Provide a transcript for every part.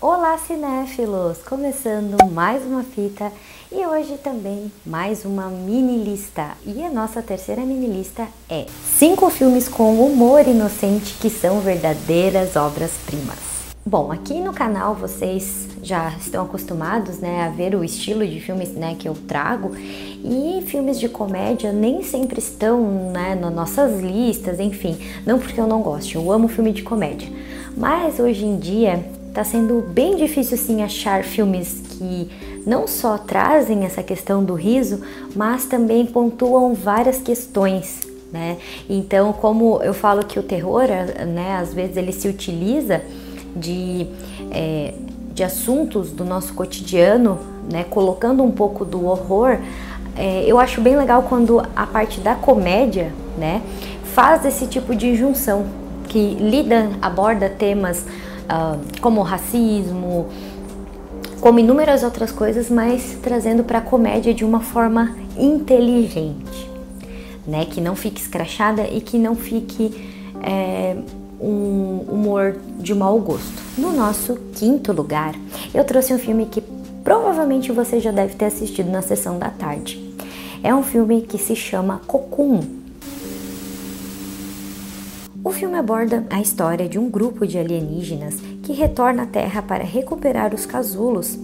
Olá, cinéfilos! Começando mais uma fita e hoje também mais uma mini lista. E a nossa terceira mini lista é cinco filmes com humor inocente que são verdadeiras obras-primas. Bom, aqui no canal vocês já estão acostumados né, a ver o estilo de filmes né, que eu trago e filmes de comédia nem sempre estão né, nas nossas listas, enfim, não porque eu não gosto, eu amo filme de comédia, mas hoje em dia Tá sendo bem difícil sim achar filmes que não só trazem essa questão do riso, mas também pontuam várias questões, né? Então, como eu falo que o terror, né, às vezes ele se utiliza de, é, de assuntos do nosso cotidiano, né, colocando um pouco do horror, é, eu acho bem legal quando a parte da comédia, né, faz esse tipo de junção, que lida, aborda temas uh, como racismo, como inúmeras outras coisas, mas trazendo para a comédia de uma forma inteligente, né? Que não fique escrachada e que não fique é, um humor de mau gosto. No nosso quinto lugar, eu trouxe um filme que provavelmente você já deve ter assistido na sessão da tarde. É um filme que se chama Cocoon o filme aborda a história de um grupo de alienígenas que retorna à Terra para recuperar os casulos,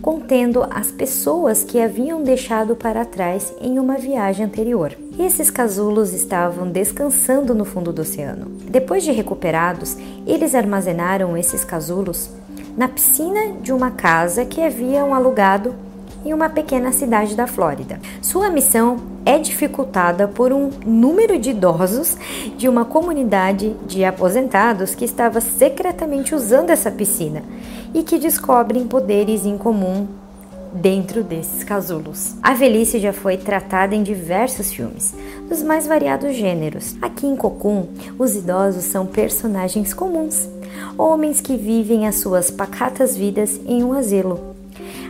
contendo as pessoas que haviam deixado para trás em uma viagem anterior. Esses casulos estavam descansando no fundo do oceano. Depois de recuperados, eles armazenaram esses casulos na piscina de uma casa que haviam alugado em uma pequena cidade da Flórida. Sua missão é dificultada por um número de idosos de uma comunidade de aposentados que estava secretamente usando essa piscina e que descobrem poderes em comum dentro desses casulos. A velhice já foi tratada em diversos filmes, dos mais variados gêneros. Aqui em Cocum, os idosos são personagens comuns, homens que vivem as suas pacatas vidas em um asilo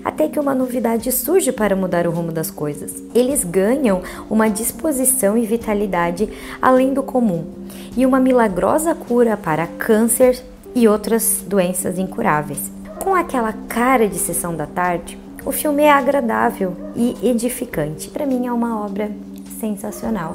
até que uma novidade surge para mudar o rumo das coisas. Eles ganham uma disposição e vitalidade além do comum e uma milagrosa cura para câncer e outras doenças incuráveis. Com aquela cara de sessão da tarde, o filme é agradável e edificante. Para mim é uma obra sensacional.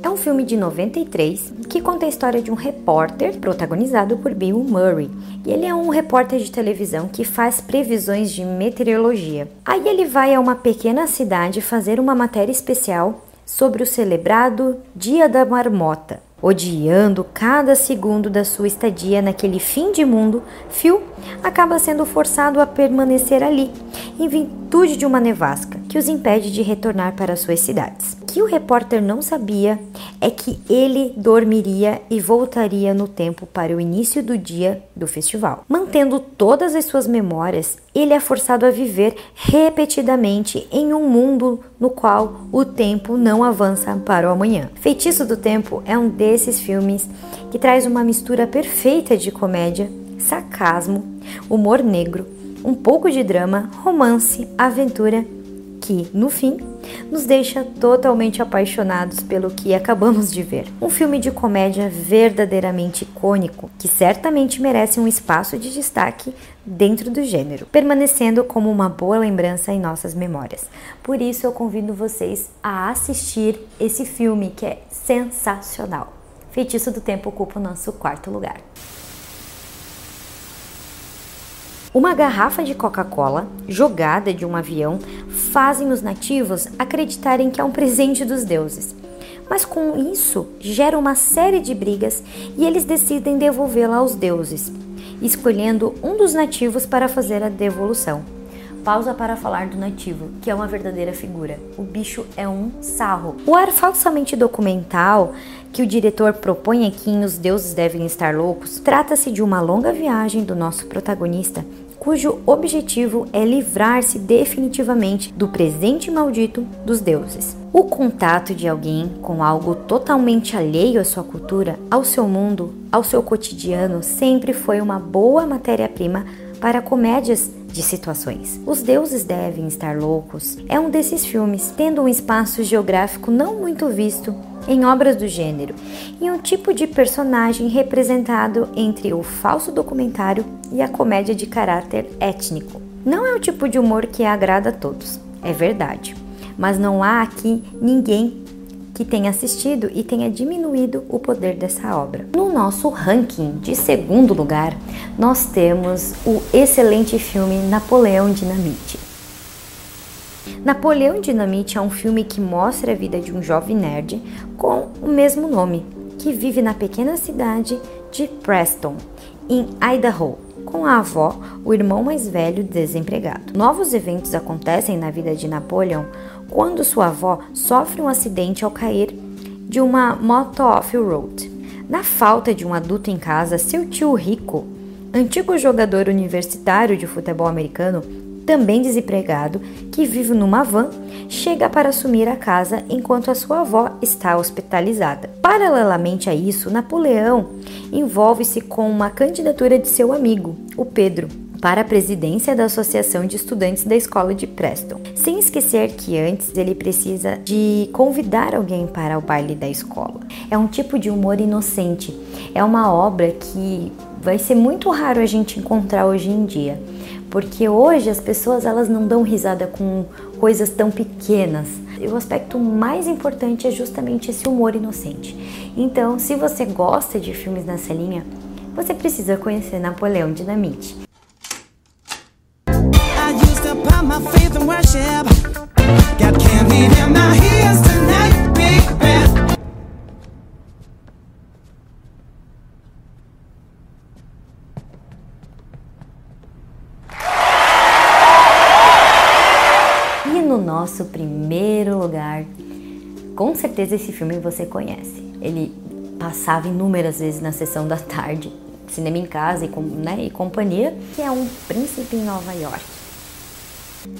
É um filme de 93 que conta a história de um repórter protagonizado por Bill Murray. E ele é um repórter de televisão que faz previsões de meteorologia. Aí ele vai a uma pequena cidade fazer uma matéria especial sobre o celebrado Dia da Marmota. Odiando cada segundo da sua estadia naquele fim de mundo, Phil acaba sendo forçado a permanecer ali, em virtude de uma nevasca que os impede de retornar para suas cidades. O que o repórter não sabia é que ele dormiria e voltaria no tempo para o início do dia do festival. Mantendo todas as suas memórias, ele é forçado a viver repetidamente em um mundo no qual o tempo não avança para o amanhã. Feitiço do Tempo é um desses filmes que traz uma mistura perfeita de comédia, sarcasmo, humor negro, um pouco de drama, romance, aventura, que, no fim, nos deixa totalmente apaixonados pelo que acabamos de ver. Um filme de comédia verdadeiramente icônico, que certamente merece um espaço de destaque dentro do gênero, permanecendo como uma boa lembrança em nossas memórias. Por isso eu convido vocês a assistir esse filme que é sensacional. Feitiço do Tempo ocupa o nosso quarto lugar. Uma garrafa de Coca-Cola jogada de um avião fazem os nativos acreditarem que é um presente dos deuses. Mas com isso gera uma série de brigas e eles decidem devolvê-la aos deuses, escolhendo um dos nativos para fazer a devolução. Pausa para falar do nativo, que é uma verdadeira figura. O bicho é um sarro. O ar falsamente documental que o diretor propõe aqui em Os Deuses Devem Estar Loucos trata-se de uma longa viagem do nosso protagonista cujo objetivo é livrar-se definitivamente do presente maldito dos deuses. O contato de alguém com algo totalmente alheio à sua cultura, ao seu mundo, ao seu cotidiano, sempre foi uma boa matéria-prima para comédias de situações. Os Deuses Devem Estar Loucos é um desses filmes, tendo um espaço geográfico não muito visto em obras do gênero e um tipo de personagem representado entre o falso documentário e a comédia de caráter étnico. Não é o tipo de humor que agrada a todos, é verdade, mas não há aqui ninguém que tenha assistido e tenha diminuído o poder dessa obra. No nosso ranking de segundo lugar, nós temos o excelente filme Napoleão Dinamite. Napoleão Dinamite é um filme que mostra a vida de um jovem nerd com o mesmo nome, que vive na pequena cidade de Preston, em Idaho, com a avó, o irmão mais velho desempregado. Novos eventos acontecem na vida de Napoleão quando sua avó sofre um acidente ao cair de uma moto off-road. Na falta de um adulto em casa, seu tio Rico, antigo jogador universitário de futebol americano, também desempregado, que vive numa van, chega para assumir a casa enquanto a sua avó está hospitalizada. Paralelamente a isso, Napoleão envolve-se com uma candidatura de seu amigo, o Pedro, para a presidência da Associação de Estudantes da Escola de Preston. Sem esquecer que antes ele precisa de convidar alguém para o baile da escola. É um tipo de humor inocente. É uma obra que vai ser muito raro a gente encontrar hoje em dia porque hoje as pessoas elas não dão risada com coisas tão pequenas. E o aspecto mais importante é justamente esse humor inocente. Então, se você gosta de filmes nessa linha, você precisa conhecer Napoleão Dinamite. Nosso primeiro lugar. Com certeza esse filme você conhece. Ele passava inúmeras vezes na sessão da tarde, cinema em casa e, com, né, e companhia, que é um príncipe em Nova York.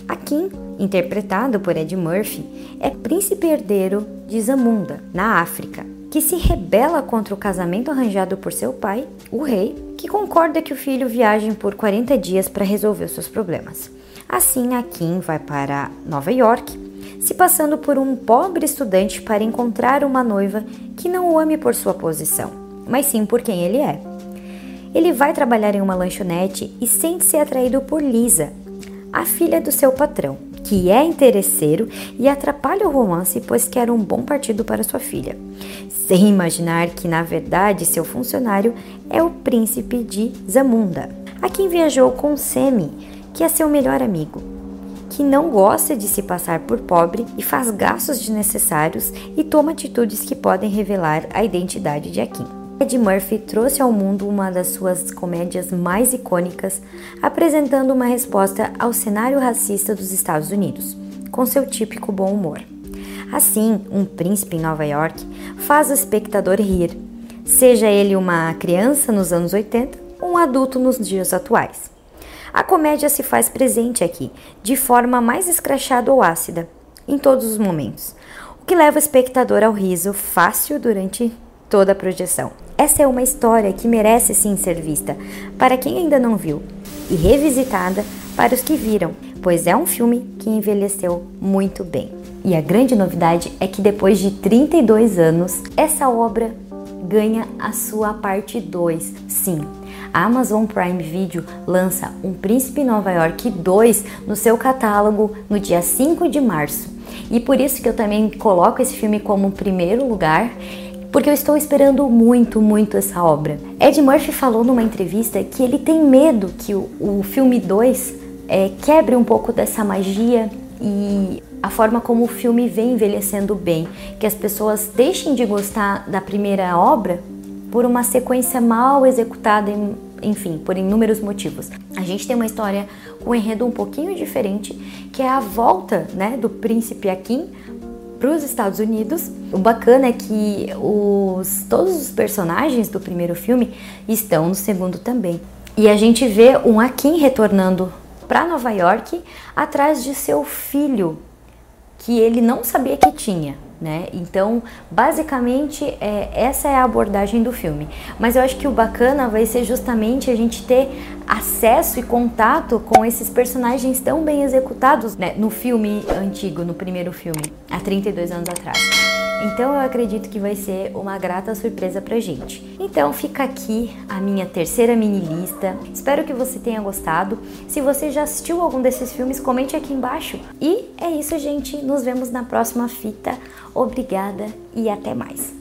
A Kim, interpretado por Ed Murphy, é príncipe herdeiro de Zamunda, na África, que se rebela contra o casamento arranjado por seu pai, o rei, que concorda que o filho viaje por 40 dias para resolver seus problemas. Assim, a Kim vai para Nova York, se passando por um pobre estudante para encontrar uma noiva que não o ame por sua posição, mas sim por quem ele é. Ele vai trabalhar em uma lanchonete e sente-se atraído por Lisa, a filha do seu patrão, que é interesseiro e atrapalha o romance pois quer um bom partido para sua filha, sem imaginar que na verdade seu funcionário é o príncipe de Zamunda, a quem viajou com Semi que é seu melhor amigo, que não gosta de se passar por pobre e faz gastos desnecessários e toma atitudes que podem revelar a identidade de Akin. Ed Murphy trouxe ao mundo uma das suas comédias mais icônicas, apresentando uma resposta ao cenário racista dos Estados Unidos, com seu típico bom humor. Assim, um príncipe em Nova York faz o espectador rir, seja ele uma criança nos anos 80 ou um adulto nos dias atuais. A comédia se faz presente aqui, de forma mais escrachada ou ácida, em todos os momentos, o que leva o espectador ao riso fácil durante toda a projeção. Essa é uma história que merece sim ser vista para quem ainda não viu e revisitada para os que viram, pois é um filme que envelheceu muito bem. E a grande novidade é que depois de 32 anos, essa obra ganha a sua parte 2. Sim, a Amazon Prime Video lança Um Príncipe Nova York 2 no seu catálogo no dia 5 de março. E por isso que eu também coloco esse filme como primeiro lugar, porque eu estou esperando muito, muito essa obra. Ed Murphy falou numa entrevista que ele tem medo que o, o filme 2 é, quebre um pouco dessa magia e a forma como o filme vem envelhecendo bem, que as pessoas deixem de gostar da primeira obra por uma sequência mal executada, enfim, por inúmeros motivos. A gente tem uma história com um enredo um pouquinho diferente, que é a volta né, do príncipe Akin para os Estados Unidos. O bacana é que os, todos os personagens do primeiro filme estão no segundo também. E a gente vê um Akin retornando para Nova York atrás de seu filho, que ele não sabia que tinha. né? Então, basicamente, é, essa é a abordagem do filme. Mas eu acho que o bacana vai ser justamente a gente ter acesso e contato com esses personagens tão bem executados né, no filme antigo, no primeiro filme, há 32 anos atrás. Então eu acredito que vai ser uma grata surpresa pra gente. Então fica aqui a minha terceira mini lista. Espero que você tenha gostado. Se você já assistiu algum desses filmes, comente aqui embaixo. E é isso, gente. Nos vemos na próxima fita. Obrigada e até mais.